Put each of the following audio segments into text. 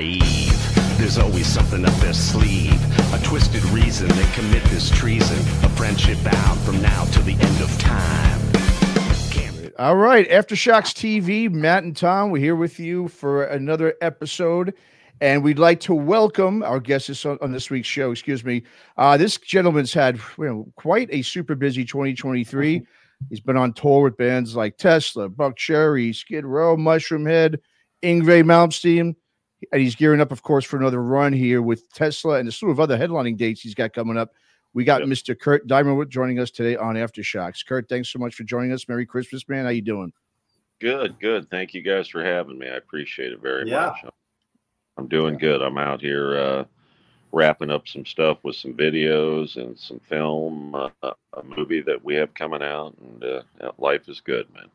be naive. There's always something up their sleeve. A twisted reason they commit this treason. A friendship bound from now till the end of time. Can't All right, Aftershocks TV, Matt and Tom, we're here with you for another episode, and we'd like to welcome our guests on, on this week's show. Excuse me, uh, this gentleman's had you know, quite a super busy 2023. He's been on tour with bands like Tesla, Buckcherry, Skid Row, Mushroom Head, Yngwie Malmsteen, and he's gearing up, of course, for another run here with Tesla and a slew of other headlining dates he's got coming up. We got Yep. Mr. Kurt Deimer joining us today on Aftershocks. Kurt, thanks so much for joining us. Merry Christmas, man. How you doing? Good, good. Thank you guys for having me. I appreciate it very Yeah. much. I'm doing good. I'm out here uh, wrapping up some stuff with some videos and some film, uh, a movie that we have coming out, and uh, life is good, man.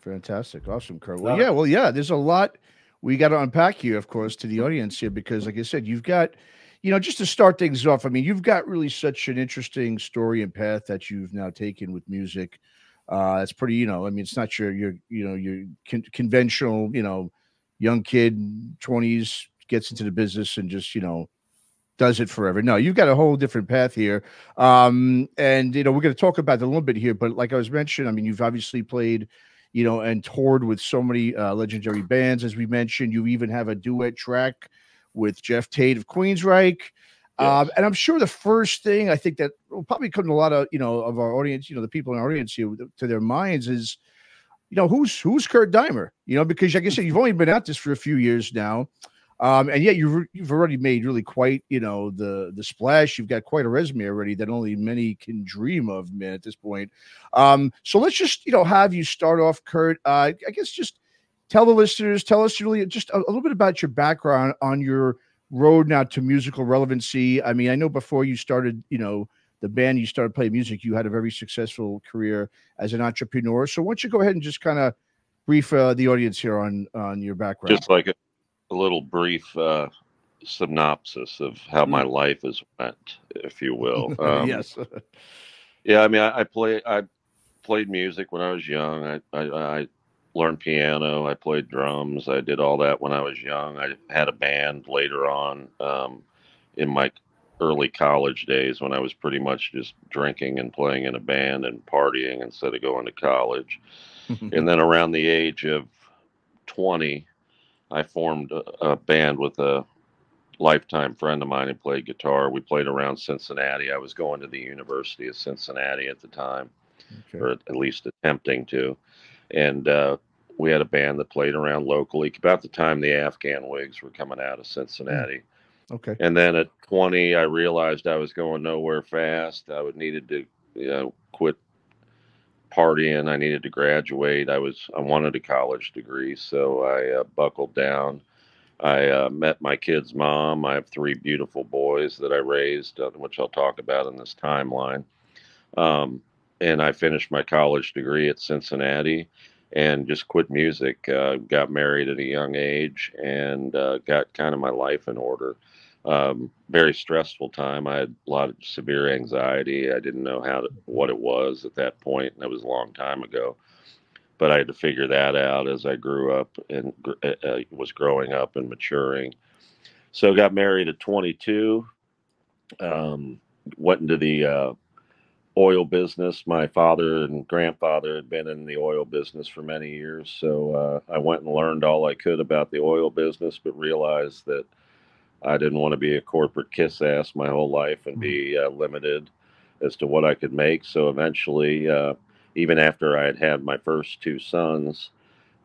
Fantastic. Awesome, Kurt. Well, yeah, well, yeah, there's a lot we got to unpack here, of course, to the audience here, because like I said, you've got, you know, just to start things off, I mean, you've got really such an interesting story and path that you've now taken with music. Uh, it's pretty, you know, I mean, it's not your, your, you know, your con- conventional, you know, young kid, 20s, gets into the business and just, you know, does it forever. No, you've got a whole different path here. Um, and, you know, we're going to talk about it a little bit here, but like I was mentioning, I mean, you've obviously played, you know, and toured with so many uh, legendary bands, as we mentioned. You even have a duet track with Geoff Tate of Queensryche. Um, and I'm sure the first thing I think that will probably come to a lot of you know of our audience, you know, the people in our audience here to their minds is, you know, who's who's Kurt Deimer? You know, because like I said, you've only been at this for a few years now, um, and yet you've you've already made really quite you know the the splash. You've got quite a resume already that only many can dream of, man. At this point, um, so let's just you know have you start off, Kurt. Uh, I guess just tell the listeners, tell us really just a, a little bit about your background on your road now to musical relevancy. I mean, I know before you started, you know, the band you started playing music, you had a very successful career as an entrepreneur. So why don't you go ahead and just kind of brief uh, the audience here on on your background? Just like a, a little brief uh, synopsis of how my life has went, if you will. Um, yes. Yeah, I mean, I, I play. I played music when I was young. I, I I learned piano. I played drums. I did all that when I was young. I had a band later on um, in my early college days when I was pretty much just drinking and playing in a band and partying instead of going to college. and then around the age of 20, I formed a, a band with a lifetime friend of mine who played guitar. We played around Cincinnati. I was going to the University of Cincinnati at the time, Okay. or at least attempting to. And uh, we had a band that played around locally about the time the Afghan Whigs were coming out of Cincinnati. Okay. And then at 20, I realized I was going nowhere fast. I would needed to, you know, quit partying. I needed to graduate. I was I wanted a college degree, so I uh, buckled down. I uh, met my kid's mom. I have three beautiful boys that I raised, uh, which I'll talk about in this timeline. Um, and I finished my college degree at Cincinnati and just quit music. Uh, got married at a young age and uh, got kind of my life in order. Um, very stressful time. I had a lot of severe anxiety. I didn't know how to, what it was at that point, and that was a long time ago. But I had to figure that out as I grew up and uh, uh, was growing up and maturing. So got married at 22. Um, went into the uh, oil business. My father and grandfather had been in the oil business for many years, so uh, I went and learned all I could about the oil business, but realized that I didn't want to be a corporate kiss ass my whole life and be uh, limited as to what I could make. So eventually, uh, even after I had had my first two sons,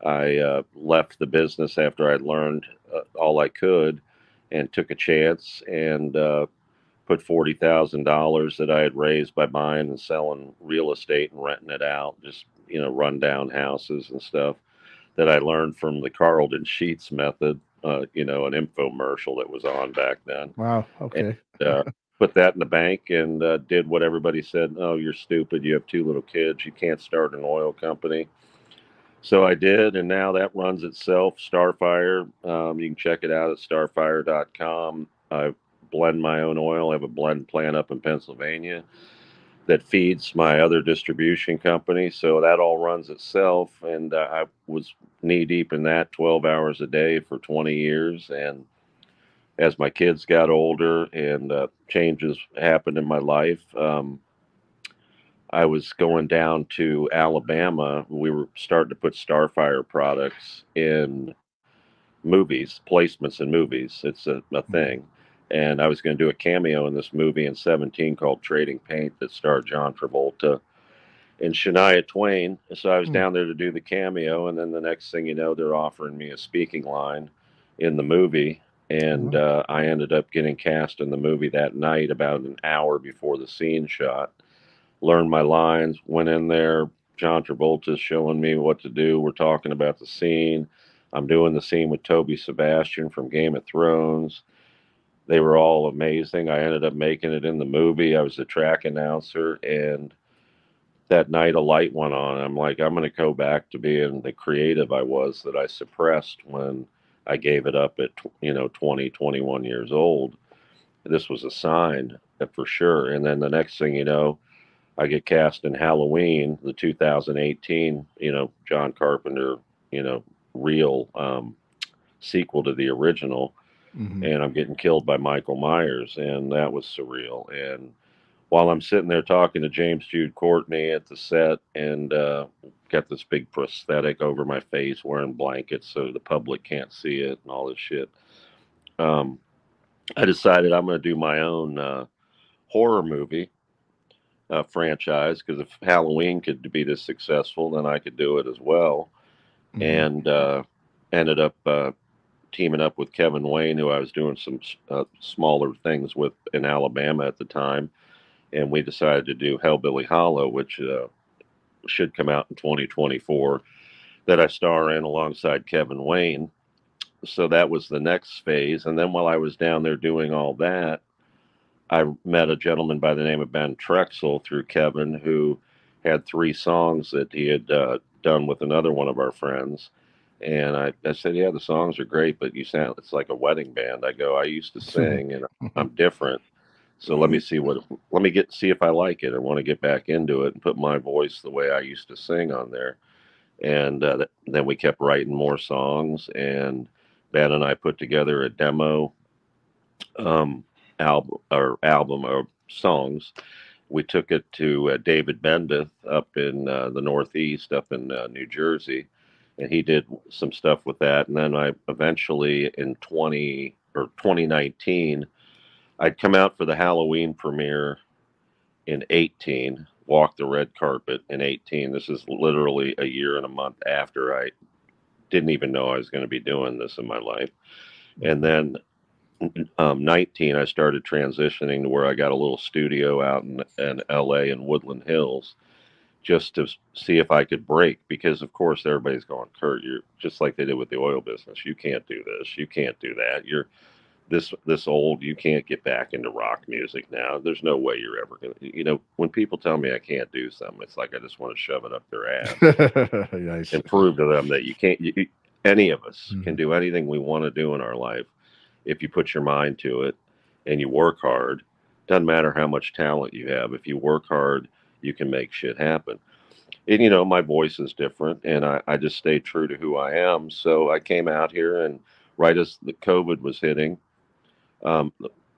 I uh, left the business after I'd learned uh, all I could and took a chance and uh, put forty thousand dollars that I had raised by buying and selling real estate and renting it out, just you know, rundown houses and stuff that I learned from the Carleton Sheets method. Uh, you know, an infomercial that was on back then. Wow. Okay. Uh, put that in the bank and uh, did what everybody said. Oh, you're stupid. You have two little kids. You can't start an oil company. So I did, and now that runs itself. Starfire. Um, you can check it out at starfire.com. I blend my own oil. I have a blend plant up in Pennsylvania. That feeds my other distribution company. So that all runs itself. And uh, I was knee deep in that 12 hours a day for 20 years. And as my kids got older and uh, changes happened in my life, um, I was going down to Alabama. We were starting to put Starfire products in movies, placements in movies. It's a, a thing and I was going to do a cameo in this movie in 17 called Trading Paint that starred John Travolta and Shania Twain. So I was mm. down there to do the cameo, and then the next thing you know, they're offering me a speaking line in the movie. And mm. uh, I ended up getting cast in the movie that night, about an hour before the scene shot. Learned my lines, went in there. John Travolta's showing me what to do. We're talking about the scene. I'm doing the scene with Toby Sebastian from Game of Thrones they were all amazing. I ended up making it in the movie. I was the track announcer, and that night a light went on. I'm like, I'm going to go back to being the creative I was that I suppressed when I gave it up at you know 20, 21 years old. This was a sign for sure. And then the next thing you know, I get cast in Halloween, the 2018, you know, John Carpenter, you know, real um, sequel to the original mm-hmm. and I'm getting killed by Michael Myers, and that was surreal. And while I'm sitting there talking to James Jude Courtney at the set, and uh, got this big prosthetic over my face, wearing blankets so the public can't see it, and all this shit. Um, I decided I'm going to do my own uh, horror movie uh, franchise because if Halloween could be this successful, then I could do it as well. Mm-hmm. And uh, ended up uh, teaming up with Kevin Wayne, who I was doing some uh, smaller things with in Alabama at the time, and we decided to do Hellbilly Hollow, which uh, should come out in 2024, that I star in alongside Kevin Wayne. So that was the next phase, and then while I was down there doing all that, I met a gentleman by the name of Ben Trexel through Kevin, who had three songs that he had uh, done with another one of our friends and I, I said, yeah, the songs are great, but you sound, it's like a wedding band. I go, I used to sing and I'm different. So let me see what, let me get, see if I like it. I want to get back into it and put my voice the way I used to sing on there. And uh, then we kept writing more songs and Ben and I put together a demo um, album or album or songs. We took it to uh, David Bendeth up in uh, the Northeast, up in uh, New Jersey and he did some stuff with that. And then I eventually in 20 or 2019, I'd come out for the Halloween premiere in 18, walk the red carpet in 18. This is literally a year and a month after I didn't even know I was going to be doing this in my life. And then um, 19, I started transitioning to where I got a little studio out in, in LA in Woodland Hills just to see if I could break because of course everybody's going, Kurt, you're just like they did with the oil business. You can't do this. You can't do that. You're this this old. You can't get back into rock music now. There's no way you're ever gonna. You know, when people tell me I can't do something, it's like I just want to shove it up their ass nice. and prove to them that you can't. You, any of us mm-hmm. can do anything we want to do in our life if you put your mind to it and you work hard. Doesn't matter how much talent you have. If you work hard you can make shit happen. And you know, my voice is different, and I, I just stay true to who I am. So I came out here, and right as the COVID was hitting, um,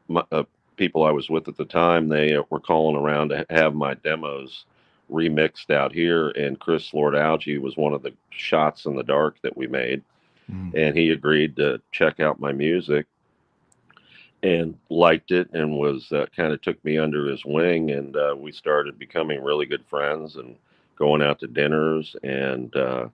my, uh, people I was with at the time they were calling around to have my demos remixed out here, and Chris Lord Alge was one of the shots in the dark that we made, mm. and he agreed to check out my music and liked it and was uh, kind of took me under his wing and uh, we started becoming really good friends and going out to dinners and uh,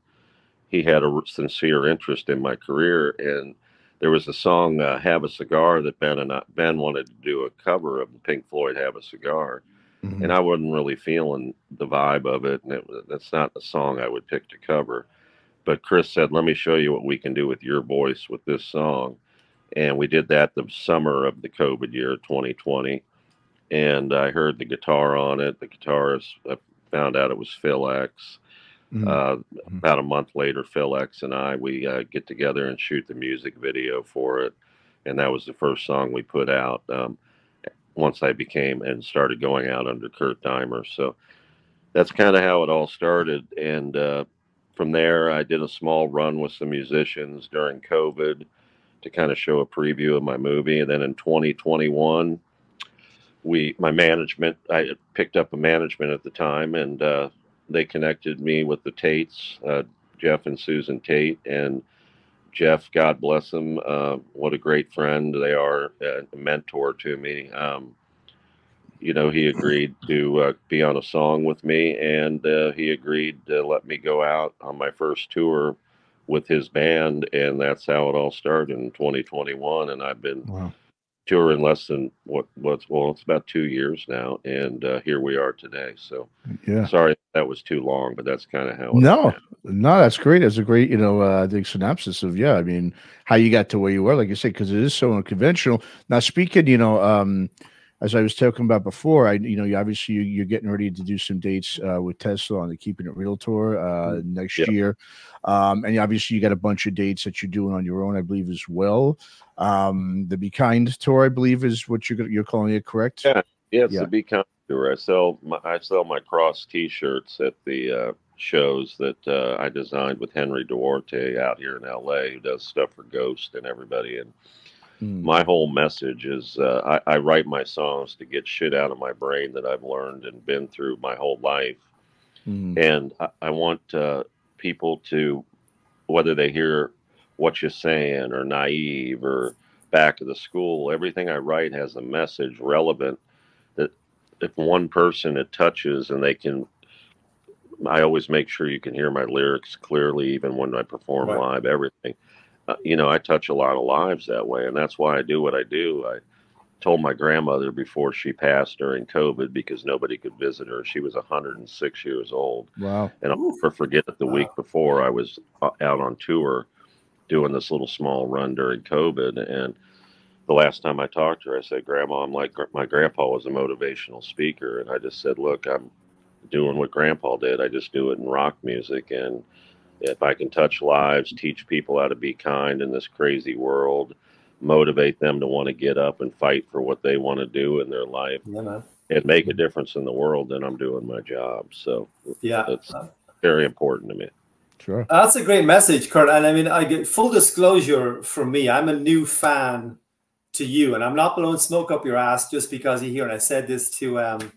he had a sincere interest in my career and there was a song uh, have a cigar that ben and I, ben wanted to do a cover of pink floyd have a cigar mm-hmm. and i wasn't really feeling the vibe of it and it, that's not a song i would pick to cover but chris said let me show you what we can do with your voice with this song and we did that the summer of the COVID year 2020. And I heard the guitar on it. The guitarist I found out it was Phil X. Mm-hmm. Uh, mm-hmm. about a month later, Phil X and I we uh, get together and shoot the music video for it, and that was the first song we put out. Um, once I became and started going out under Kurt Deimer. So that's kind of how it all started. And uh, from there, I did a small run with some musicians during COVID to kind of show a preview of my movie. And then in 2021, we my management I picked up a management at the time, and uh, they connected me with the Tates, uh, Geoff and Susan Tate, and Geoff, God bless him, uh, what a great friend they are, uh, a mentor to me. Um, you know, he agreed to uh, be on a song with me, and uh, he agreed to let me go out on my first tour with his band, and that's how it all started in 2021. And I've been wow. touring less than what what's well, it's about two years now, and uh, here we are today. So, yeah, sorry that was too long, but that's kind of how. no, no, that's great. That's a great, you know, uh, the synopsis of yeah. I mean, how you got to where you were, like you said, because it is so unconventional. Now, speaking, you know, um, as I was talking about before, I you know you obviously you, are getting ready to do some dates uh, with Tesla on the Keeping It Real tour uh, mm-hmm. next yep. year, um, and obviously you got a bunch of dates that you're doing on your own, I believe as well. Um, the Be Kind tour, I believe, is what you're you're calling it, correct? Yeah, yeah, it's yeah. the Be Kind tour. I sell my I sell my cross T-shirts at the uh, shows that uh, I designed with Henry Duarte out here in L.A. who does stuff for Ghost and everybody and Mm. My whole message is uh, I, I, write my songs to get shit out of my brain that I've learned and been through my whole life. Mm. And I, I want uh, people to, whether they hear what you're saying or naive or back of the school, everything I write has a message relevant that if one person it touches and they can I always make sure you can hear my lyrics clearly, even when I perform right. live, everything. Uh, you know, I touch a lot of lives that way, and that's why I do what I do. I told my grandmother before she passed during COVID because nobody could visit her. She was 106 years old. Wow. And I'll never forget it the wow. week before I was uh, out on tour doing this little small run during COVID. And the last time I talked to her, I said, Grandma, I'm like, my grandpa was a motivational speaker. And I just said, Look, I'm doing what grandpa did. I just do it in rock music. And if I can touch lives, teach people how to be kind in this crazy world, motivate them to want to get up and fight for what they want to do in their life, yeah, and make a difference in the world, then I'm doing my job. So yeah, it's very important to me. Sure, that's a great message, Kurt. And I mean, I get full disclosure from me. I'm a new fan to you, and I'm not blowing smoke up your ass just because you're here. And I said this to um,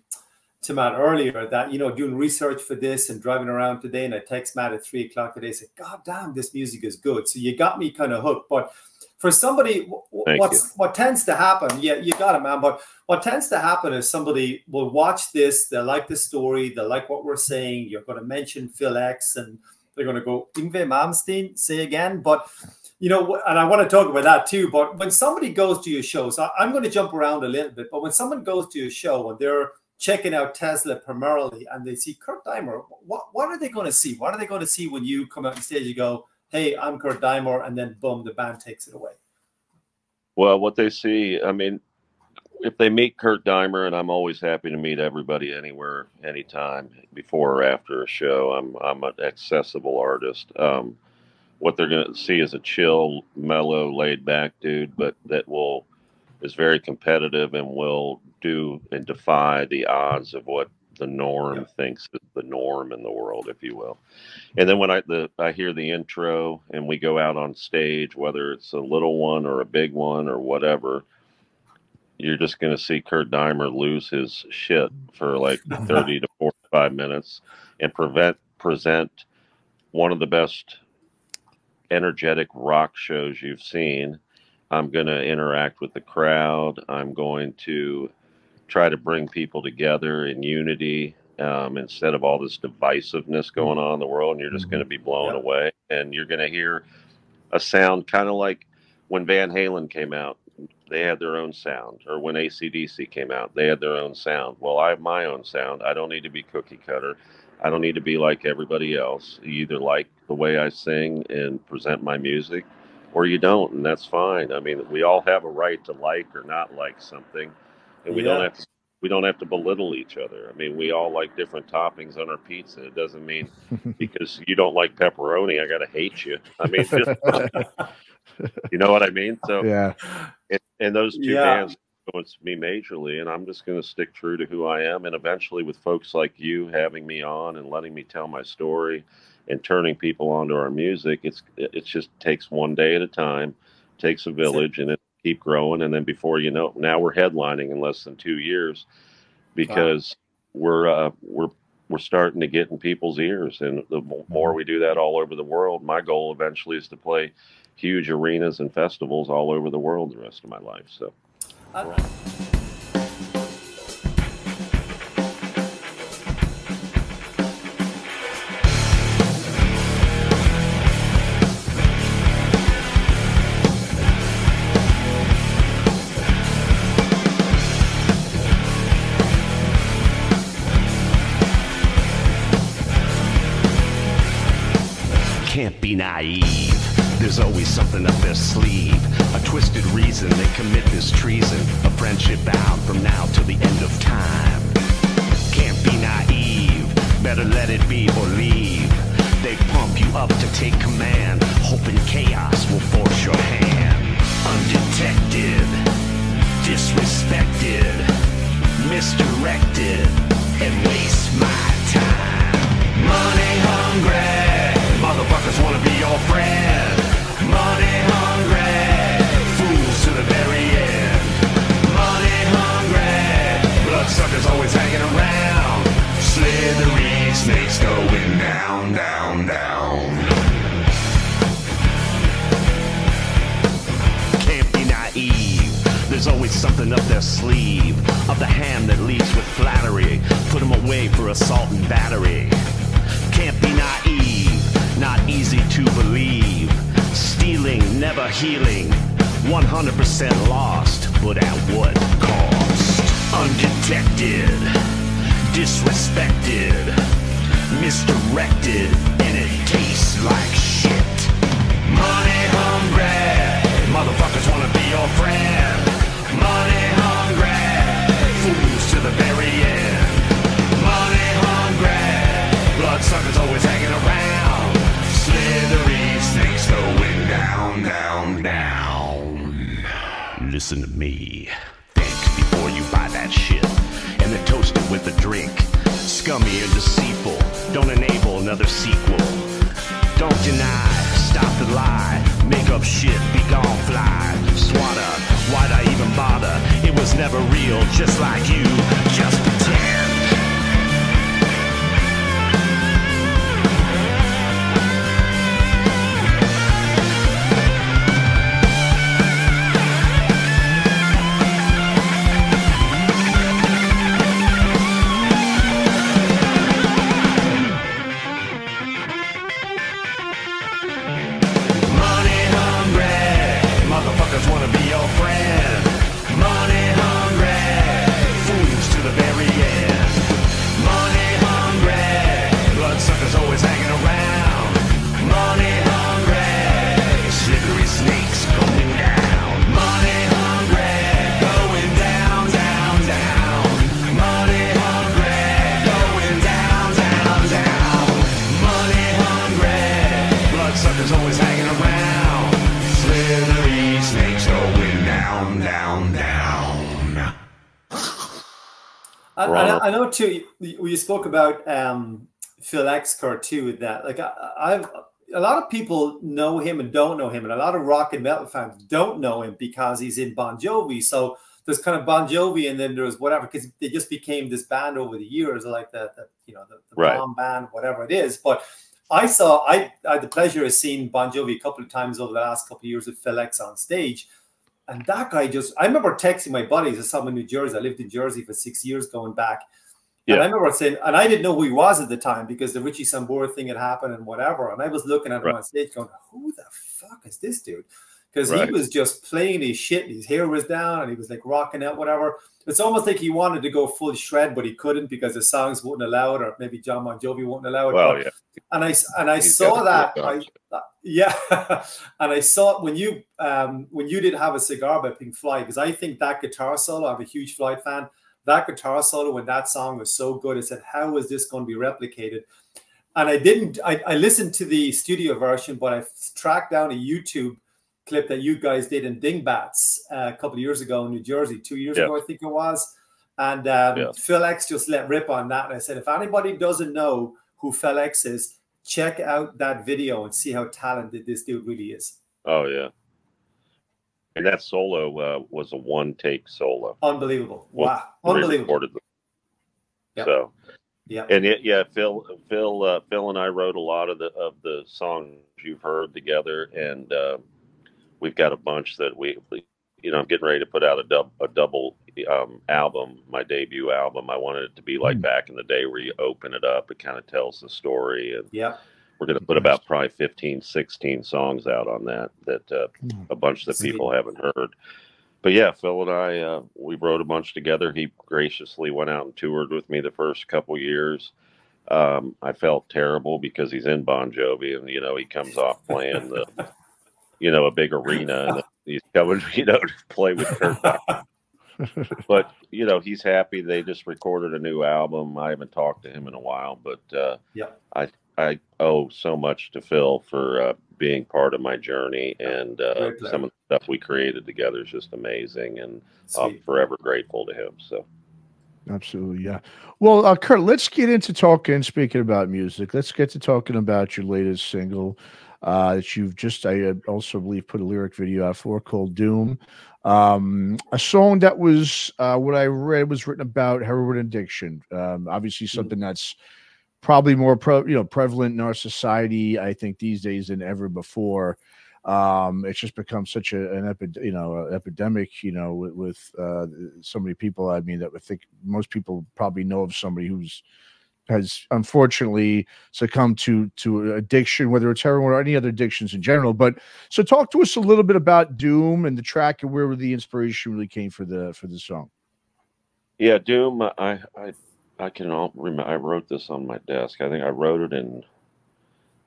to Matt earlier that you know doing research for this and driving around today, and I text Matt at three o'clock today. Said, "God damn, this music is good." So you got me kind of hooked. But for somebody, what's what tends to happen? Yeah, you got it, man. But what tends to happen is somebody will watch this, they like the story, they like what we're saying. You're going to mention Phil X, and they're going to go Yngwie Malmsteen, say again, but you know, and I want to talk about that too. But when somebody goes to your shows, so I'm going to jump around a little bit. But when someone goes to your show and they're checking out Tesla primarily and they see Kurt Deimer, what, what are they going to see? What are they going to see when you come out on stage? You go, hey, I'm Kurt Deimer, and then boom, the band takes it away. Well, what they see, I mean, if they meet Kurt Deimer, and I'm always happy to meet everybody anywhere, anytime, before or after a show. I'm I'm an accessible artist. Um, what they're going to see is a chill, mellow, laid back dude, but that will is very competitive and will and defy the odds of what the norm yeah. thinks is the norm in the world, if you will. And then when I the I hear the intro and we go out on stage, whether it's a little one or a big one or whatever, you're just going to see Kurt Deimer lose his shit for like 30 to 45 minutes and prevent present one of the best energetic rock shows you've seen I'm going to interact with the crowd. I'm going to try to bring people together in unity um, instead of all this divisiveness mm-hmm. going on in the world. And you're just mm-hmm. going to be blown away. And you're going to hear a sound kind of like when Van Halen came out, they had their own sound. Or when ACDC came out, they had their own sound. Well, I have my own sound. I don't need to be cookie cutter. I don't need to be like everybody else. You either like the way I sing and present my music or you don't, and that's fine. I mean, we all have a right to like or not like something, and we yeah. don't have to we don't have to belittle each other. I mean, we all like different toppings on our pizza. It doesn't mean because you don't like pepperoni, I got to hate you. I mean, just, you know what I mean? So yeah, and, and those two yeah. bands influenced me majorly, and I'm just going to stick true to who I am. And eventually, with folks like you having me on and letting me tell my story and turning people onto our music, it's it just takes one day at a time, takes a village, and it keep growing. And then before you know, now we're headlining in less than two years because wow. we're uh, we're we're starting to get in people's ears, and the more mm-hmm. we do that all over the world, my goal eventually is to play huge arenas and festivals all over the world the rest of my life. So. Uh, easy to believe. Stealing, never healing. 100% lost, but at what cost? Undetected, disrespected, misdirected, and it tastes like shit. Money hungry, motherfuckers wanna be your friend. Money hungry, fools to the very end. Money hungry, bloodsuckers always hanging around Listen to me. Think before you buy that shit. And then toast it with a drink. Scummy and deceitful. Don't enable another sequel. Don't deny. Stop the lie. Make up shit. Be gone fly. Swatter. Why'd I even bother? It was never real. Just like you. Just pretend. I, know too. You spoke about um, Phil Exker too. With That like I, I've a lot of people know him and don't know him, and a lot of rock and metal fans don't know him because he's in Bon Jovi. So there's kind of Bon Jovi, and then there's whatever because they just became this band over the years, like the, the you know the, the right. bomb band, whatever it is. But I saw I, I had the pleasure of seeing Bon Jovi a couple of times over the last couple of years with Phil X on stage. And that guy just, I remember texting my buddies. I saw in New Jersey. I lived in Jersey for six years going back. Yeah. And I remember saying, and I didn't know who he was at the time because the Richie Sambora thing had happened and whatever. And I was looking at him right. on stage going, who the fuck is this dude? Because right. he was just playing his shit. His hair was down and he was like rocking out, whatever. It's almost like he wanted to go full shred, but he couldn't because the songs wouldn't allow it, or maybe Jon Bon Jovi wouldn't allow it. Well, but, yeah. And I and I He's saw that. I, yeah, and I saw it when you um, when you did have a cigar by Pink Floyd because I think that guitar solo. I'm a huge Floyd fan. That guitar solo when that song was so good, I said, "How is this going to be replicated?" And I didn't. I, I listened to the studio version, but I tracked down a YouTube clip that you guys did in Dingbatz uh, a couple of years ago in New Jersey, two years Yeah. ago, I think it was. And um, Yeah. Phil X just let rip on that. And I said, if anybody doesn't know who Phil X is, check out that video and see how talented this dude really is. Oh yeah. And that solo uh, was a one take solo. Unbelievable. Wow. Unbelievable. Yep. So Yeah. and it, yeah, Phil, Phil, uh, Phil and I wrote a lot of the of the songs you've heard together, and uh, we've got a bunch that we, you know, I'm getting ready to put out a dub a double um, album, my debut album. I wanted it to be like Hmm. back in the day where you open it up, it kind of tells the story, and Yeah. we're going to put about probably 15, 16 songs out on that that uh, Hmm. a bunch that people haven't heard. But yeah, Phil and I, uh, we wrote a bunch together. He graciously went out and toured with me the first couple years. Um, I felt terrible because he's in Bon Jovi, and you know he comes off playing the, you know, a big arena, and he's coming, you know, to play with Kurt. but you know he's happy. They just recorded a new album. I haven't talked to him in a while, but uh, Yeah. I I owe so much to Phil for uh, being part of my journey, and uh, some of the stuff we created together is just amazing, and I'm forever grateful to him. So Absolutely, yeah. Well, uh, Kurt, let's get into talking. Speaking about music, let's get to talking about your latest single uh, that you've just, I also believe, put a lyric video out for called "Doom." Um, a song that was uh, what I read was written about heroin addiction. Um, obviously, something that's probably more pro, you know, prevalent in our society. I think these days than ever before. Um, it's just become such a, an epi- you know, epidemic, you know, with, with uh, so many people. I mean, that I think most people probably know of somebody who's has unfortunately succumbed to to addiction, whether it's heroin or any other addictions in general. But so, talk to us a little bit about Doom and the track and where the inspiration really came for the for the song. yeah, Doom. I I I can all remember. I wrote this on my desk. I think I wrote it in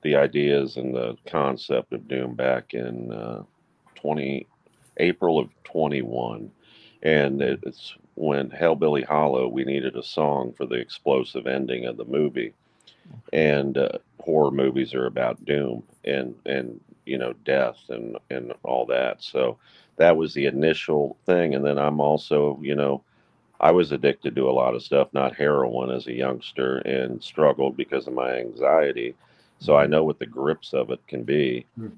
the ideas and the concept of Doom back in uh, 20 April of 21. And it, it's when Hellbilly Hollow, we needed a song for the explosive ending of the movie. And uh, horror movies are about doom and, and, you know, death and, and all that. So that was the initial thing. And then I'm also, you know, I was addicted to a lot of stuff, not heroin as a youngster, and struggled because of my anxiety. So I know what the grips of it can be, Hmm.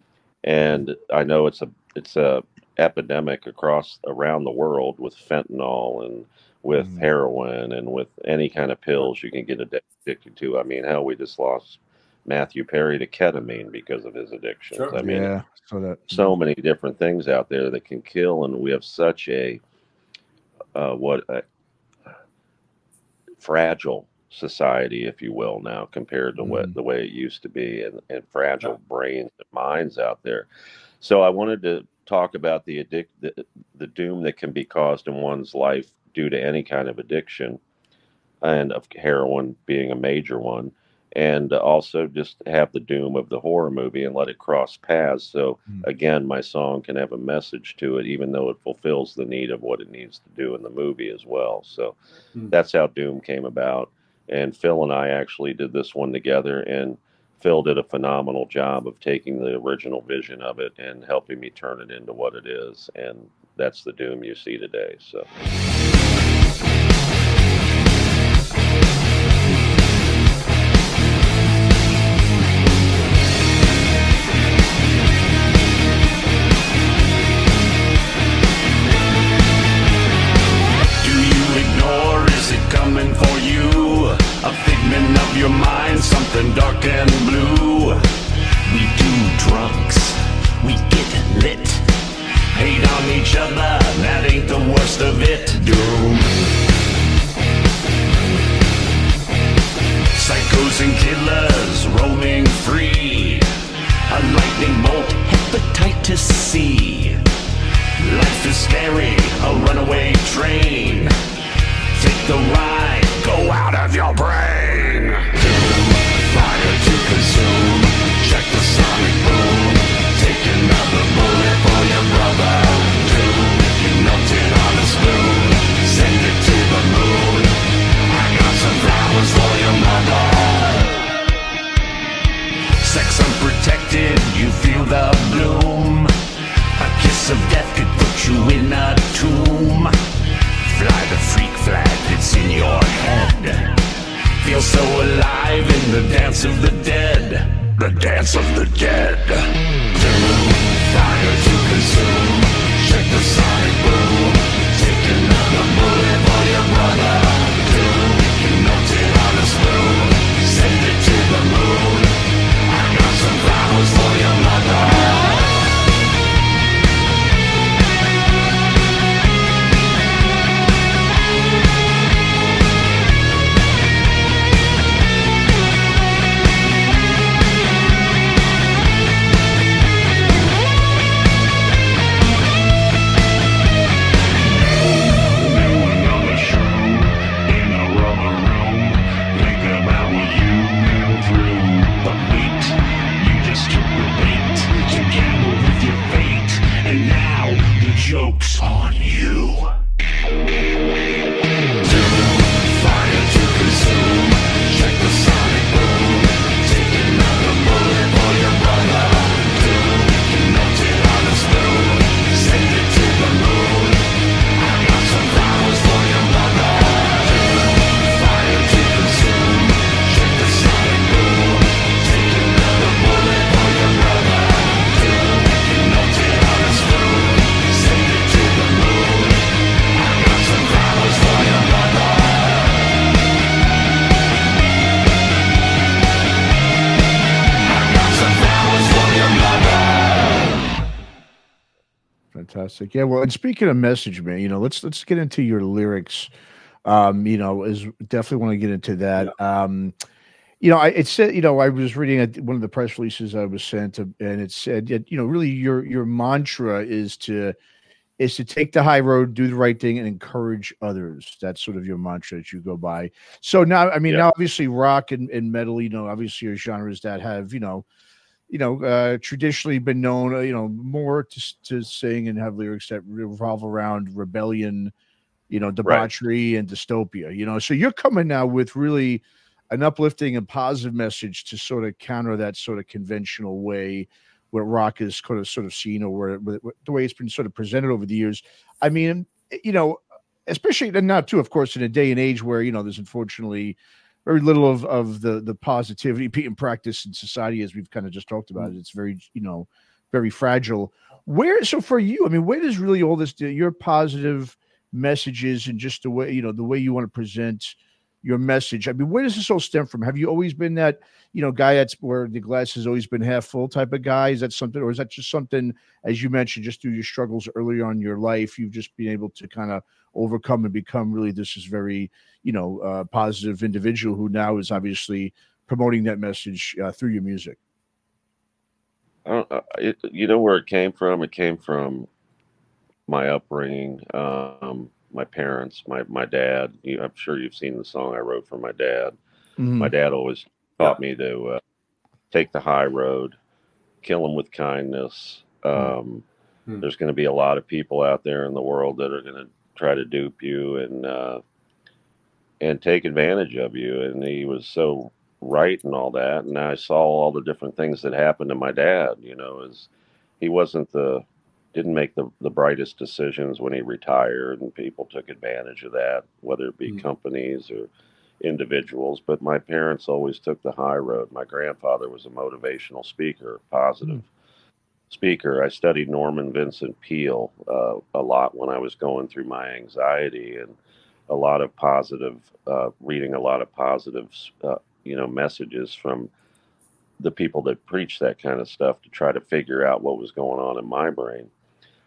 and I know it's a it's a epidemic across around the world with fentanyl and with Mm. heroin and with any kind of pills you can get addicted to. I mean, hell, we just lost Matthew Perry to ketamine because of his addictions. Sure. I mean, yeah, so that so many different things out there that can kill, and we have such a uh, what a fragile society, if you will, now compared to what Mhm. the way it used to be, and, and fragile brains and minds out there. So I wanted to talk about the addic- the, the doom that can be caused in one's life due to any kind of addiction, and of heroin being a major one and also just have the doom of the horror movie and let it cross paths. So Mm. again, my song can have a message to it, even though it fulfills the need of what it needs to do in the movie as well. So Mm. that's how Doom came about. And Phil and I actually did this one together, and Phil did a phenomenal job of taking the original vision of it and helping me turn it into what it is. And that's the Doom you see today. So. Fantastic. Yeah. Well, and speaking of message, man, you know, let's let's get into your lyrics. Um, you know, is definitely want to get into that. Um, you know, I it said, you know, I was reading a, one of the press releases I was sent, to, and it said, that, you know, really your your mantra is to is to take the high road, do the right thing, and encourage others. That's sort of your mantra that you go by. So now, I mean, Yeah. now obviously rock and, and metal, you know, obviously are genres that have, you know, you know, uh, traditionally been known, uh, you know, more to, to sing and have lyrics that revolve around rebellion, you know, debauchery and dystopia, you know. So you're coming now with really an uplifting and positive message to sort of counter that sort of conventional way where rock is kind of sort of seen or where, where where- the way it's been sort of presented over the years. I mean, you know, especially and now too, of course, in a day and age where you know there's unfortunately very little of of the the positivity being practice in society as we've kind of just talked about. Mm. It's very you know very fragile. Where so for you, I mean, where does really all this do your positive messages and just the way you know the way you want to present your message? I mean, where does this all stem from? Have you always been that you know guy that's where the glass has always been half full type of guy? Is that something, or is that just something as you mentioned, just through your struggles early on in your life, you've just been able to kind of overcome and become really this is very you know uh, positive individual who now is obviously promoting that message uh, through your music. I don't, uh, it, you know where it came from? It came from my upbringing, um, my parents, my my dad. You, I'm sure you've seen the song I wrote for my dad. My dad always taught me to uh, take the high road, kill them with kindness. Um, Hmm. There's going to be a lot of people out there in the world that are going to try to dupe you and uh, and take advantage of you. And he was so right and all that. And I saw all the different things that happened to my dad. You know, as he wasn't the didn't make the, the brightest decisions when he retired, and people took advantage of that, whether it be Mm. companies or individuals. But my parents always took the high road. My grandfather was a motivational speaker, positive speaker. I studied Norman Vincent Peale uh, a lot when I was going through my anxiety and a lot of positive, uh, reading a lot of positive, uh, you know, messages from the people that preach that kind of stuff to try to figure out what was going on in my brain.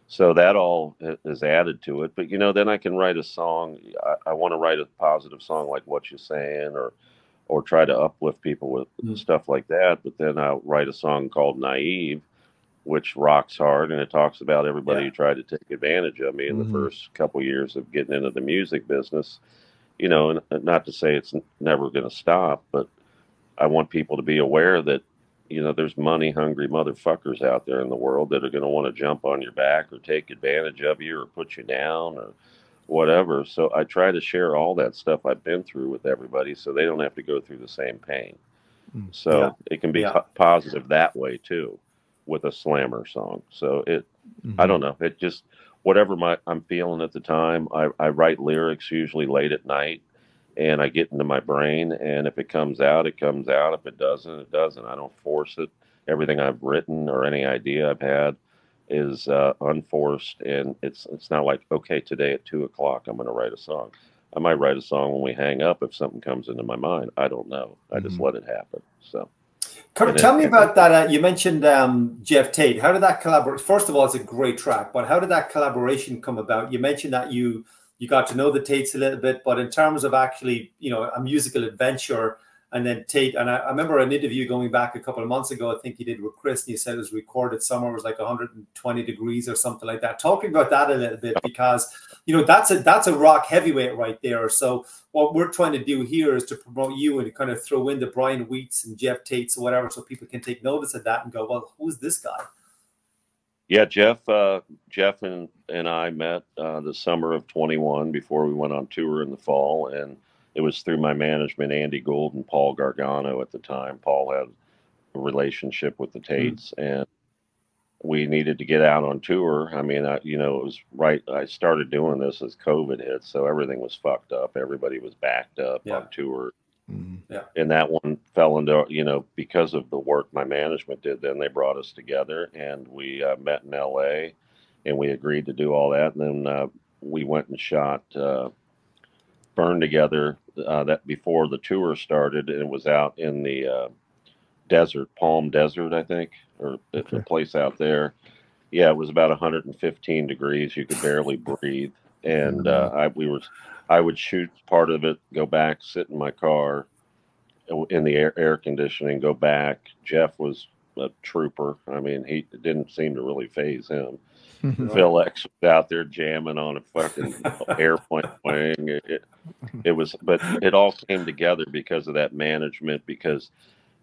So that all is added to it. But you know, then I can write a song. I, I want to write a positive song like "What You're Saying" or or try to uplift people with Mm. stuff like that. But then I'll write a song called "Naive," which rocks hard and it talks about everybody Yeah. who tried to take advantage of me in Mhm. the first couple years of getting into the music business. You know, and not to say it's never going to stop, but I want people to be aware that you know there's money hungry motherfuckers out there in the world that are going to want to jump on your back or take advantage of you or put you down or whatever. So I try to share all that stuff I've been through with everybody so they don't have to go through the same pain. Mm. So Yeah. it can be Yeah. po- positive that way too with a slammer song. So it I don't know. It just whatever my I'm feeling at the time. I, I write lyrics usually late at night, and I get into my brain. And if it comes out, it comes out. If it doesn't, it doesn't. I don't force it. Everything I've written or any idea I've had is uh, unforced, and it's it's not like okay, today at two o'clock I'm going to write a song. I might write a song when we hang up if something comes into my mind. I don't know. I just Mhm. let it happen. So Kurt, tell me about that. Uh, you mentioned um, Geoff Tate. How did that collaborate? First of all, it's a great track, but how did that collaboration come about? You mentioned that you you got to know the Tates a little bit, but in terms of actually, you know, a musical adventure, and then Tate. And I, I remember an interview going back a couple of months ago. I think he did with Chris, and he said it was recorded somewhere it was like 120 degrees or something like that. Talking about that a little bit because you know that's a that's a rock heavyweight right there. So what we're trying to do here is to promote you and kind of throw in the Brian Wheats and Geoff Tates or whatever, so people can take notice of that and go, well, who's this guy? yeah, Geoff, uh, Geoff and and I met uh, the summer of 21 before we went on tour in the fall, and it was through my management, Andy Gould and Paul Gargano at the time. Paul had a relationship with the Tates, and we needed to get out on tour. I mean, I, you know, it was right. I started doing this as COVID hit, so everything was fucked up. Everybody was backed up Yeah. on tour. Mhm. and that one fell into you know because of the work my management did then they brought us together and we uh, met in la and we agreed to do all that and then uh, we went and shot uh, burn together uh, that before the tour started and it was out in the uh, desert palm desert i think or Okay. place out there yeah it was about 115 degrees you could barely breathe and uh, I, we were I would shoot part of it, go back, sit in my car in the air, air conditioning, go back. Geoff was a trooper. I mean, he it didn't seem to really phase him. Phil X was out there jamming on a fucking airplane wing. It, it, it was, but it all came together because of that management. Because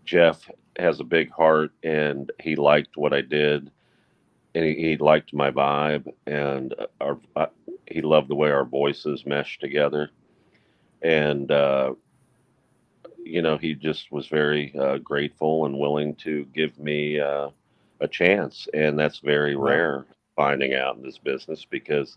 Geoff has a big heart and he liked what I did, and he, he liked my vibe, and our uh, he loved the way our voices meshed together, and uh, you know he just was very uh, grateful and willing to give me uh, a chance, and that's very rare finding out in this business because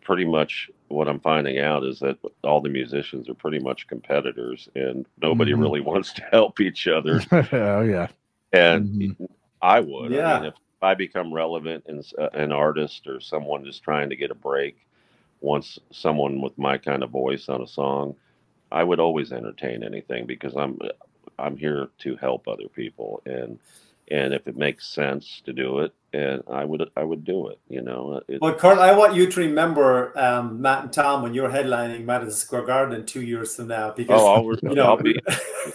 pretty much what I'm finding out is that all the musicians are pretty much competitors, and nobody Mhm. really wants to help each other. oh yeah. And Mhm. I would. I Yeah. mean, if I become relevant and uh, an artist or someone just trying to get a break, wants someone with my kind of voice on a song, I would always entertain anything because I'm I'm here to help other people and and if it makes sense to do it, and I would I would do it. You know, it, Well, Kurt, I want you to remember um, Matt and Tom when you're headlining Madison Square Garden in two years from now, because oh, I'll, you know, I'll be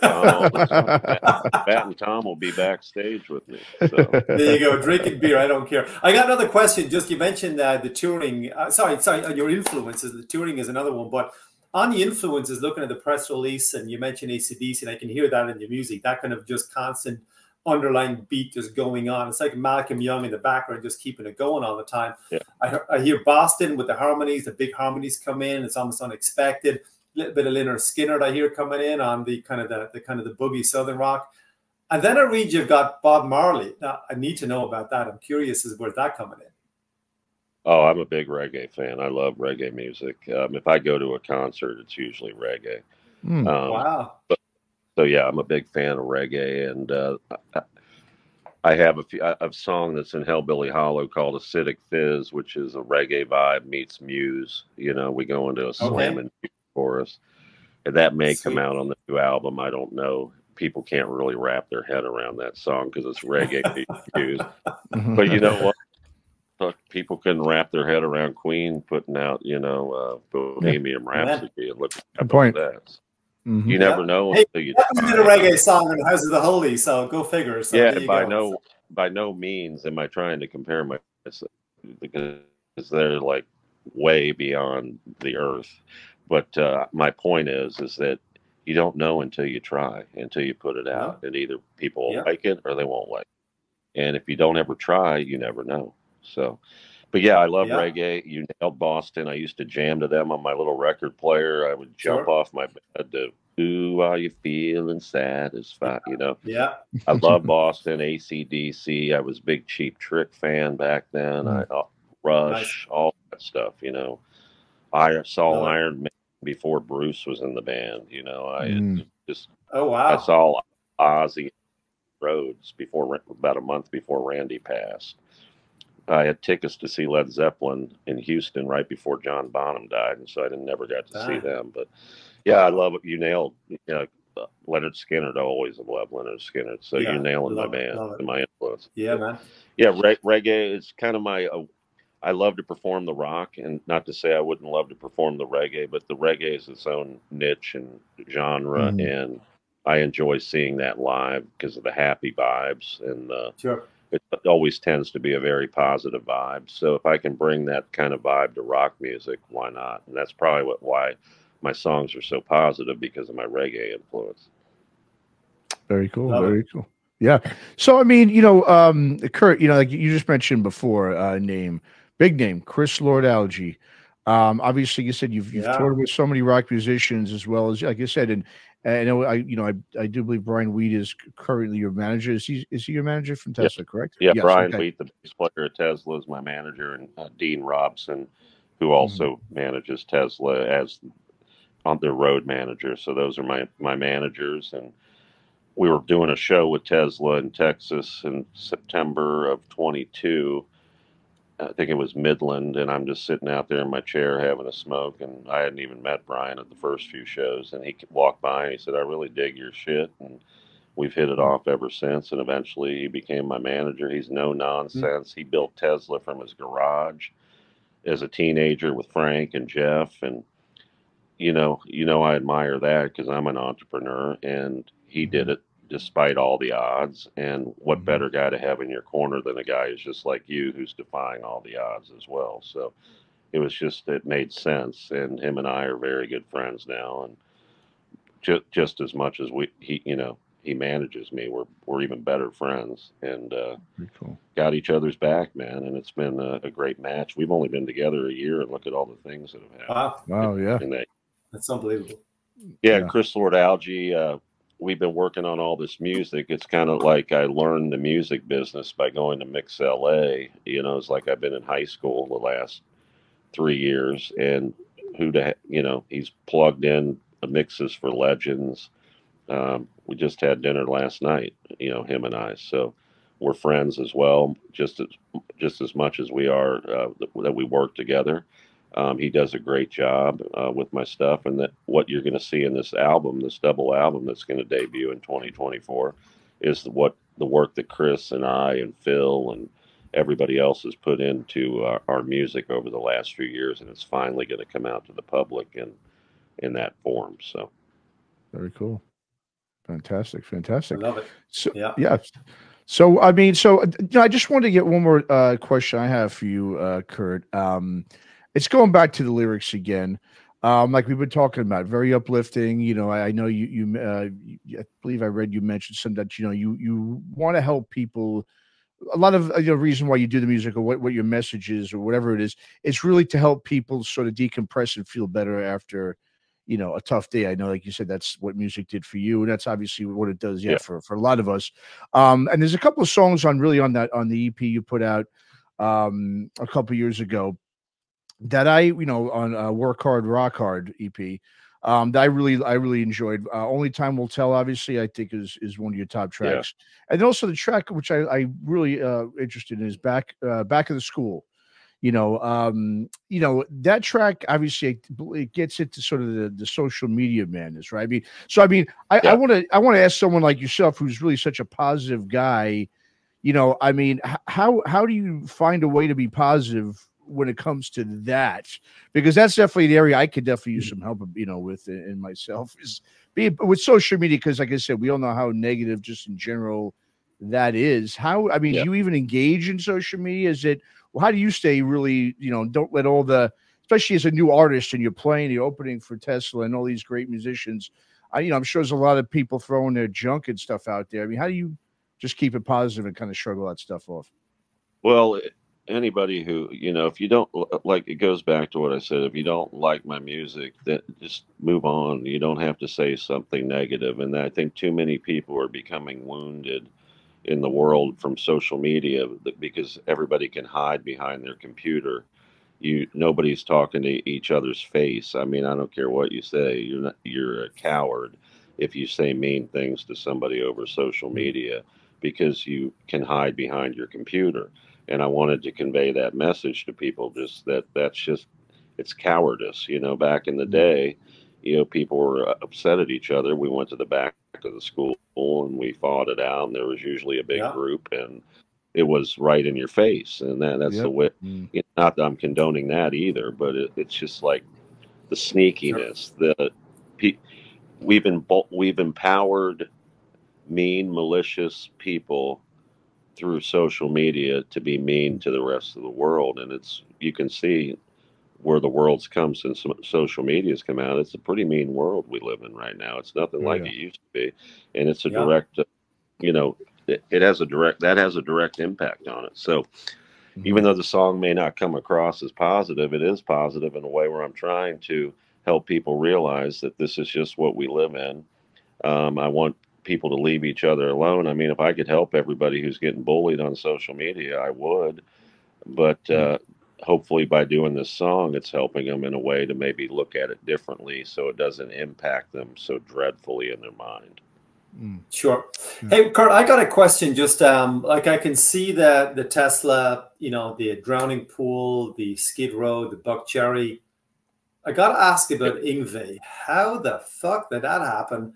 Tom, Matt and Tom will be backstage with me. So. there you go, drinking beer. I don't care. I got another question. Just you mentioned uh, the touring. Uh, sorry, sorry, uh, your influences. The touring is another one, but on the influences, looking at the press release, and you mentioned ACDC, and I can hear that in your music. That kind of just constant underlying beat just going on. It's like Malcolm Young in the background, just keeping it going all the time. Yeah. I, I hear Boston with the harmonies. The big harmonies come in. It's almost unexpected. A little bit of Lynyrd Skynyrd I hear coming in on the kind of the, the kind of the boogie southern rock. And then I read you've got Bob Marley. Now I need to know about that. I'm curious as where's that coming in. Oh, I'm a big reggae fan. I love reggae music. Um, if I go to a concert, it's usually reggae. Hmm. Um, wow. So yeah, I'm a big fan of reggae, and uh, I- I have a, few, a song that's in Hellbilly Hollow called "Acidic Fizz," which is a reggae vibe meets Muse. You know, we go into a slamming and chorus, and that may come out on the new album. I don't know. People can't really wrap their head around that song because it's reggae meets Muse. Mhm. But you know what? People couldn't wrap their head around Queen putting out, you know, uh, Bohemian Rhapsody, and look Good point. at that. Mhm. You never know Hey, until you. We did a reggae song in the House of the Holy, so go figure. So yeah, by go. no by no means am I trying to compare myself because they're like way beyond the earth. But uh, my point is, is that you don't know until you try, until you put it out, and either people will Yeah. like it or they won't like. it. And if you don't ever try, you never know. So, but yeah, I love Yeah. reggae. You nailed Boston. I used to jam to them on my little record player. I would jump Sure. off my bed to "Ooh, are you feeling satisfied?" You know. Yeah. I love Boston, ACDC. I was a big Cheap Trick fan back then. I uh, Rush, all that stuff. You know, I saw Oh. Iron Maiden before Bruce was in the band. You know, I Mm. just Oh wow, I saw Ozzy Rhoads before about a month before Randy passed. I had tickets to see Led Zeppelin in Houston right before John Bonham died, and so I didn't never got to see Ah. them. But yeah, I love it. You nailed you know, Lynyrd Skynyrd. I always have loved Lynyrd Skynyrd. So Yeah, you're nailing my love it, band and my influence. Yeah, man. Yeah, re- reggae is kind of my. Uh, I love to perform the rock, and not to say I wouldn't love to perform the reggae, but the reggae is its own niche and genre, Mhm. and I enjoy seeing that live because of the happy vibes, and the. Sure. It always tends to be a very positive vibe. So if I can bring that kind of vibe to rock music, why not? And that's probably what why my songs are so positive because of my reggae influence. Very cool. Love it. very cool. Yeah. So I mean, you know, um, Kurt, you know, like you just mentioned before, uh, name, big name, Chris Lord-Alge. Um, obviously, you said you've you've Yeah. toured with so many rock musicians as well as, like I said, and I know I, you know, I, I do believe Brian Wheat is currently your manager. Is he is he your manager from Yes. Tesla? Correct. Yeah, Yes, Brian okay. Wheat, the bass player at Tesla, is my manager, and uh, Dean Robson, who Mm-hmm. also manages Tesla as on their road manager. So those are my my managers, and we were doing a show with Tesla in Texas in September of 22. I think it was Midland, and I'm just sitting out there in my chair having a smoke, and I hadn't even met Brian at the first few shows, and he walked by and he said, "I really dig your shit," and we've hit it mm. off ever since. And eventually, he became my manager. He's no mm. nonsense. He built Tesla from his garage as a teenager with Frank and Jeff, and you know, you know, I admire that because I'm an entrepreneur, and he did mm-hmm. it despite all the odds. And what Mhm. better guy to have in your corner than a guy who's just like you, who's defying all the odds as well. So it was just it made sense, and him and I are very good friends now, and just just as much as we he you know he manages me, we're we're even better friends, and uh, cool. got each other's back, man. And it's been a, a great match. We've only been together a year, and look at all the things that have happened. Wow. Wow. Yeah. that That's unbelievable. yeah, Yeah. Chris Lord-Alge. Uh, we've been working on all this music. It's kind of like I learned the music business by going to Mix LA. You know, it's like I've been in high school the last three years, and who to you know he's plugged in the mixes for legends. Um, we just had dinner last night. You know, him and I. So we're friends as well, just as just as much as we are uh, that we work together. Um, he does a great job uh, with my stuff, and that what you're going to see in this album, this double album that's going to debut in 2024, is the, what the work that Chris and I and Phil and everybody else has put into our, our music over the last few years, and it's finally going to come out to the public in in that form. So Very cool. Fantastic. I Fantastic. love it. So Yeah. yeah. So I mean, so uh, you know, I just wanted to get one more uh, question I have for you, uh, Kurt. Um, it's going back to the lyrics again. Um, like we've been talking about, very uplifting. You know, I, I know you. You, uh, you, I believe I read you mentioned some that you know you you want to help people. A lot of uh, you know reason why you do the music or what what your message is or whatever it is. It's really to help people sort of decompress and feel better after you know a tough day i know like you said that's what music did for you and that's obviously what it does yeah, Yeah. for for a lot of us um and there's a couple of songs on really on that on the ep you put out um a couple years ago that i you know on uh, work hard rock hard ep um that i really i really enjoyed uh, only time will tell obviously i think is is one of your top Yeah. tracks and also the track which i i really uh interested in is back uh back of the school you know um you know that track obviously it, it gets into sort of the, the social media madness right i mean so i mean i Yeah. want to i want to ask someone like yourself who's really such a positive guy you know i mean how how do you find a way to be positive when it comes to that because that's definitely the area i could definitely use mm. some help um, you know with in, in myself is be with social media because like i said we all know how negative just in general that is how i mean Yeah. do you even engage in social media is it well, how do you stay really, you know, don't let all the, especially as a new artist and you're playing the opening for Tesla and all these great musicians. I, you know, I'm sure there's a lot of people throwing their junk and stuff out there. I mean, how do you just keep it positive and kind of shrug all that stuff off? Well, anybody who, you know, if you don't uh, like, it goes back to what I said. If you don't like my music, then just move on. You don't have to say something negative. And I think too many people are becoming wounded in the world from social media because everybody can hide behind their computer. you nobody's talking to each other's face. I mean, I don't care what you say. You're not you're a coward if you say mean things to somebody over social media because you can hide behind your computer. And I wanted to convey that message to people just that that's just it's cowardice. You know, back in the Mm. day, you know, people were upset at each other. We went to the back of the school and we fought it out. And there was usually a big Yeah. group, and it was right in your face. And that, that's the way. Mm. You know, not that I'm condoning that either, but it, it's just like the sneakiness. The pe- we've been we've empowered mean, malicious people through social media to be mean to the rest of the world, and it's you can see where the world's come since so- social media's come out. It's a pretty mean world we live in right now. It's nothing Oh, like yeah. it used to be, and it's a Yeah. direct, uh, you know, it, it has a direct that has a direct impact on it. So even though the song may not come across as positive, it is positive in a way where I'm trying to help people realize that this is just what we live in. Um, I want people to leave each other alone. I mean, if I could help everybody who's getting bullied on social media, I would. But uh, hopefully, by doing this song, it's helping them in a way to maybe look at it differently so it doesn't impact them so dreadfully in their mind. Mm. Sure. Yeah. Hey, Kurt, I got a question. Just um, like I can see that the Tesla, you know, the drowning pool, the Skid Row, the Buckcherry. I got to ask about Yngwie. How the fuck did that happen?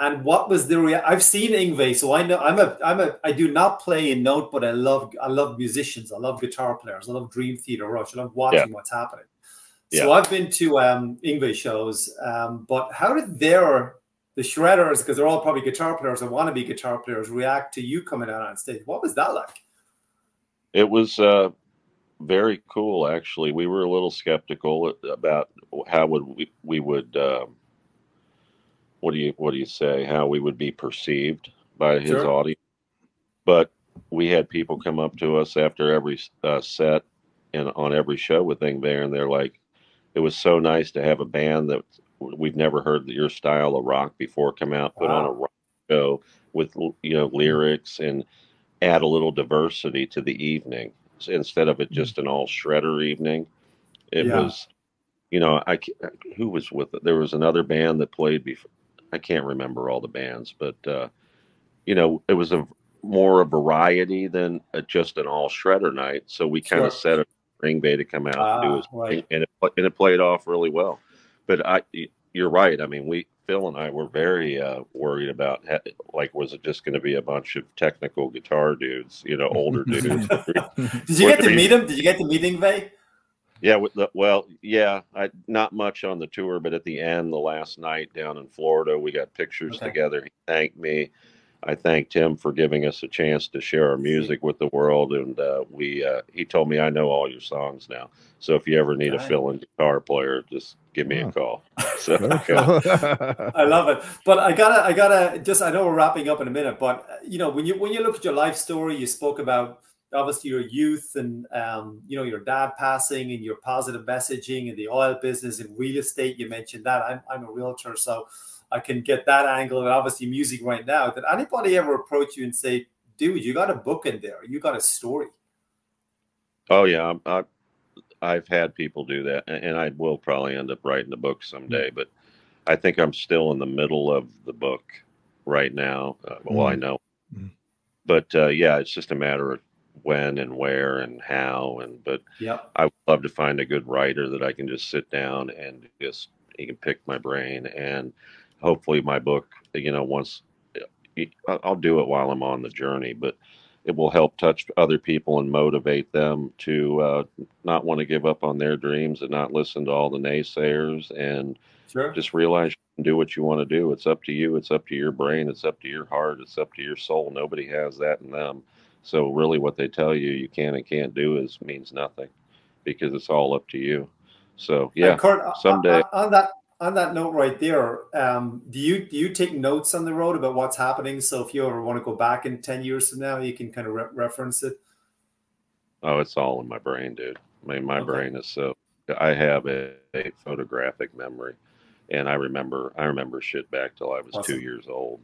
And what was the I've seen Yngwie, so I know I'm a I'm a I do not play in note, but I love I love musicians, I love guitar players, I love Dream Theater Rush, I love watching what's happening. So I've been to um Yngwie shows, um, but how did their the shredders, because they're all probably guitar players and want to be guitar players, react to you coming out on stage? What was that like? It was uh, very cool, actually. We were a little skeptical about how would we we would um, what do you what do you say how we would be perceived by his Sure. audience, but we had people come up to us after every uh, set and on every show with Thing Bear, and they're like, "It was so nice to have a band that we've never heard your style of rock before come out, put on a Wow. rock show with you know lyrics and add a little diversity to the evening So instead of it just an all shredder evening. It Yeah. was, you know, I who was with it. There was another band that played before. I can't remember all the bands, but uh, you know, it was a more a variety than a, just an all shredder night. So we kind Sure. of set a ring bay to come out and do Ah, his right. and it and it played off really well. But I, you're right. I mean, we Phil and I were very uh, worried about like was it just going to be a bunch of technical guitar dudes, you know, older dudes. Did you get to meet him? Did you get to meet Yngwie? Yeah, with the, well, yeah, I not much on the tour, but at the end, the last night down in Florida, we got pictures Okay. together. He thanked me. I thanked him for giving us a chance to share our music with the world, and uh, we uh, he told me I know all your songs now. So if you ever need a Right. fill-in guitar player, just give me Wow. a call. So Very I love it. But I gotta, I gotta just. I know we're wrapping up in a minute, but uh, you know, when you when you look at your life story, you spoke about obviously your youth and um, you know your dad passing and your positive messaging and the oil business and real estate. You mentioned that. I'm I'm a realtor, so I can get that angle. And obviously, music right now. Did anybody ever approach you and say, "Dude, you got a book in there. You got a story." Oh yeah, I, I've had people do that, and I will probably end up writing the book someday. But I think I'm still in the middle of the book right now. Uh, well, I know, Mm. but uh, yeah, it's just a matter of when and where and how. And but Yep. I would love to find a good writer that I can just sit down and just he can pick my brain and hopefully my book, you know, once I'll I'll do it while I'm on the journey, but it will help touch other people and motivate them to uh, not want to give up on their dreams and not listen to all the naysayers and Sure. just realize you can do what you want to do. It's up to you. It's up to your brain. It's up to your heart. It's up to your soul. Nobody has that in them. So really, what they tell you you can and can't do is means nothing, because it's all up to you. So yeah, Kurt, someday. o- on that on that note right there, um, do you do you take notes on the road about what's happening? So if you ever want to go back in ten years from now, you can kind of re- reference it. Oh, it's all in my brain, dude. I mean, my Okay. brain is so. I have a, a photographic memory, and I remember I remember shit back till I was two years old.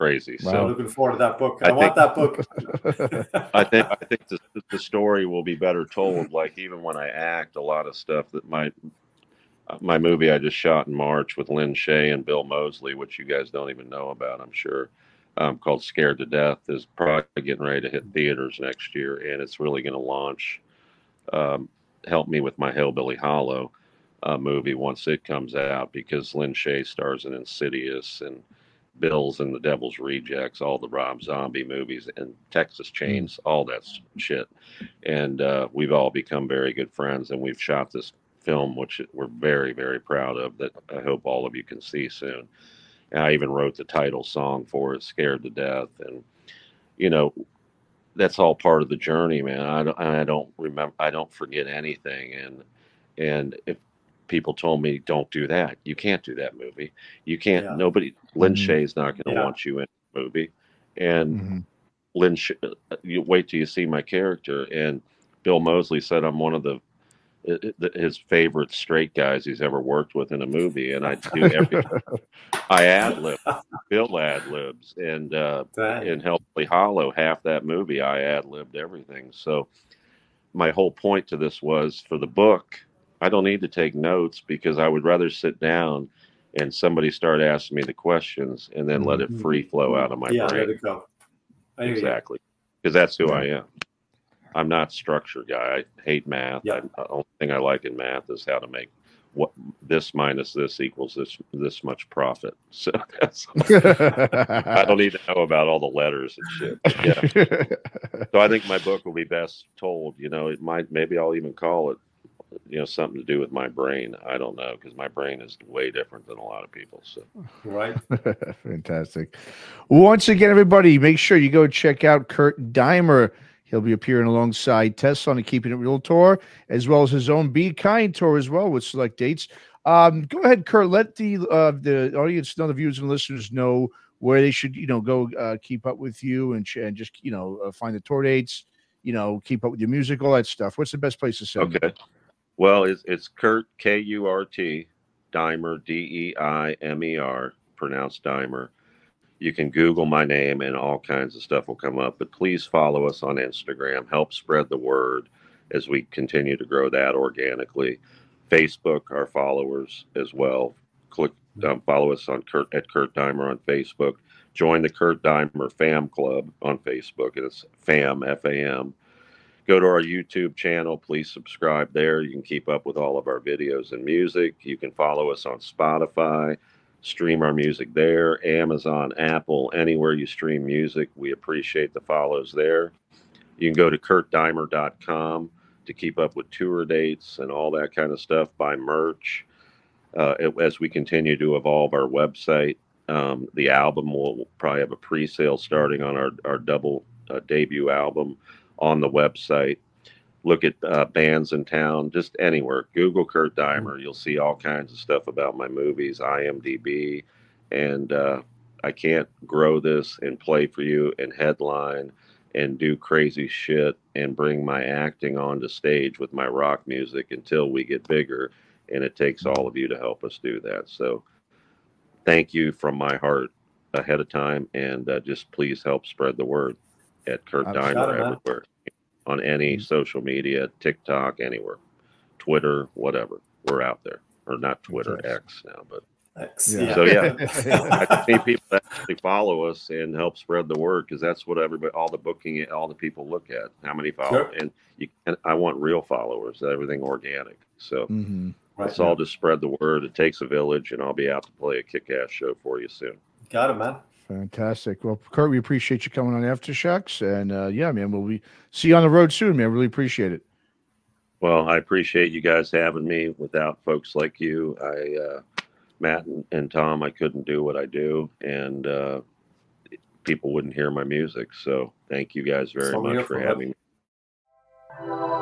Crazy. So Wow. looking forward to that book. I I, want that book. I think I think the, the story will be better told. Like even when I act, a lot of stuff that my my movie I just shot in March with Lin Shaye and Bill Moseley, which you guys don't even know about, I'm sure, um, called "Scared to Death," is probably getting ready to hit theaters next year, and it's really going to launch. Um, help me with my Hillbilly Hollow uh, movie once it comes out because Lin Shaye stars in Insidious and Bill's and the Devil's Rejects, all the Rob Zombie movies, and Texas Chains, all that shit. And uh, we've all become very good friends, and we've shot this film, which we're very, very proud of. That I hope all of you can see soon. And I even wrote the title song for it, "Scared to Death," and you know, that's all part of the journey, man. I don't, I don't remember, I don't forget anything, and and if people told me don't do that, you can't do that movie. You can't. Yeah. Nobody. Lynn Mhm. Shaye's not going to Yeah. want you in the movie, and Mhm. Lynn, Sh- you wait till you see my character. And Bill Moseley said I'm one of the i- i- his favorite straight guys he's ever worked with in a movie, and I do every I ad lib, Bill ad libs, and uh, Dang. in Hellbilly Hollow, half that movie I ad libbed everything. So my whole point to this was for the book, I don't need to take notes because I would rather sit down and somebody start asking me the questions and then let it Mhm. free flow out of my yeah, brain. there you go. I hear you. Exactly. Because that's who I am. I'm not a structure guy. I hate math. Yeah. I, the only thing I like in math is how to make what this minus this equals this this much profit. So that's I don't need to know about all the letters and shit. Yeah. So I think my book will be best told. You know, it might maybe I'll even call it, you know, something to do with my brain. I don't know because my brain is way different than a lot of people. So Right. Fantastic. Once again, everybody, make sure you go check out Kurt Deimer. He'll be appearing alongside Tess on the Keeping It Real tour, as well as his own Be Kind tour as well, with select dates. Um, go ahead, Kurt. Let the uh, the audience, know, the viewers and listeners, know where they should, you know, go uh, keep up with you and, and just, you know, uh, find the tour dates. You know, keep up with your music, all that stuff. What's the best place to send? okay. Well, it's it's Kurt K U R T Deimer D E I M E R pronounced Dimer. You can Google my name and all kinds of stuff will come up. But please follow us on Instagram. Help spread the word as we continue to grow that organically. Facebook, our followers as well. Click um, follow us on Kurt at Kurt Deimer on Facebook. Join the Kurt Deimer Fam Club on Facebook. It's Fam F A M. Go to our YouTube channel. Please subscribe there. You can keep up with all of our videos and music. You can follow us on Spotify stream our music there, Amazon, Apple, anywhere you stream music. We appreciate the follows there. You can go to kurtdeimer.com to keep up with tour dates and all that kind of stuff, buy merch. Uh, as we continue to evolve our website, um, the album will probably have a pre sale starting on our, our double uh, debut album on the website. Look at uh, bands in town, just anywhere. Google Kurt Deimer. You'll see all kinds of stuff about my movies, IMDb. And uh, I can't grow this and play for you and headline and do crazy shit and bring my acting onto stage with my rock music until we get bigger. And it takes all of you to help us do that. So thank you from my heart ahead of time. And uh, just please help spread the word at Kurt I've Deimer got it, man. everywhere on any social media, TikTok, anywhere, Twitter, whatever. We're out there. Or not Twitter, Fantastic. X now, but X. Yeah. So, yeah. I just need people to actually follow us and help spread the word because that's what everybody, all the booking, all the people look at. How many follow? Sure. And you, and I want real followers. Everything organic. So Mhm. Right. let's all just spread the word. It takes a village, and I'll be out to play a kick-ass show for you soon. Got it, man. Fantastic. Well, Kurt, we appreciate you coming on Aftershocks, and uh, yeah, man, we'll be see you on the road soon, man. Really appreciate it. Well, I appreciate you guys having me. Without folks like you, I, uh, Matt and, and Tom, I couldn't do what I do, and uh, people wouldn't hear my music. So thank you guys very So much for for having me. that.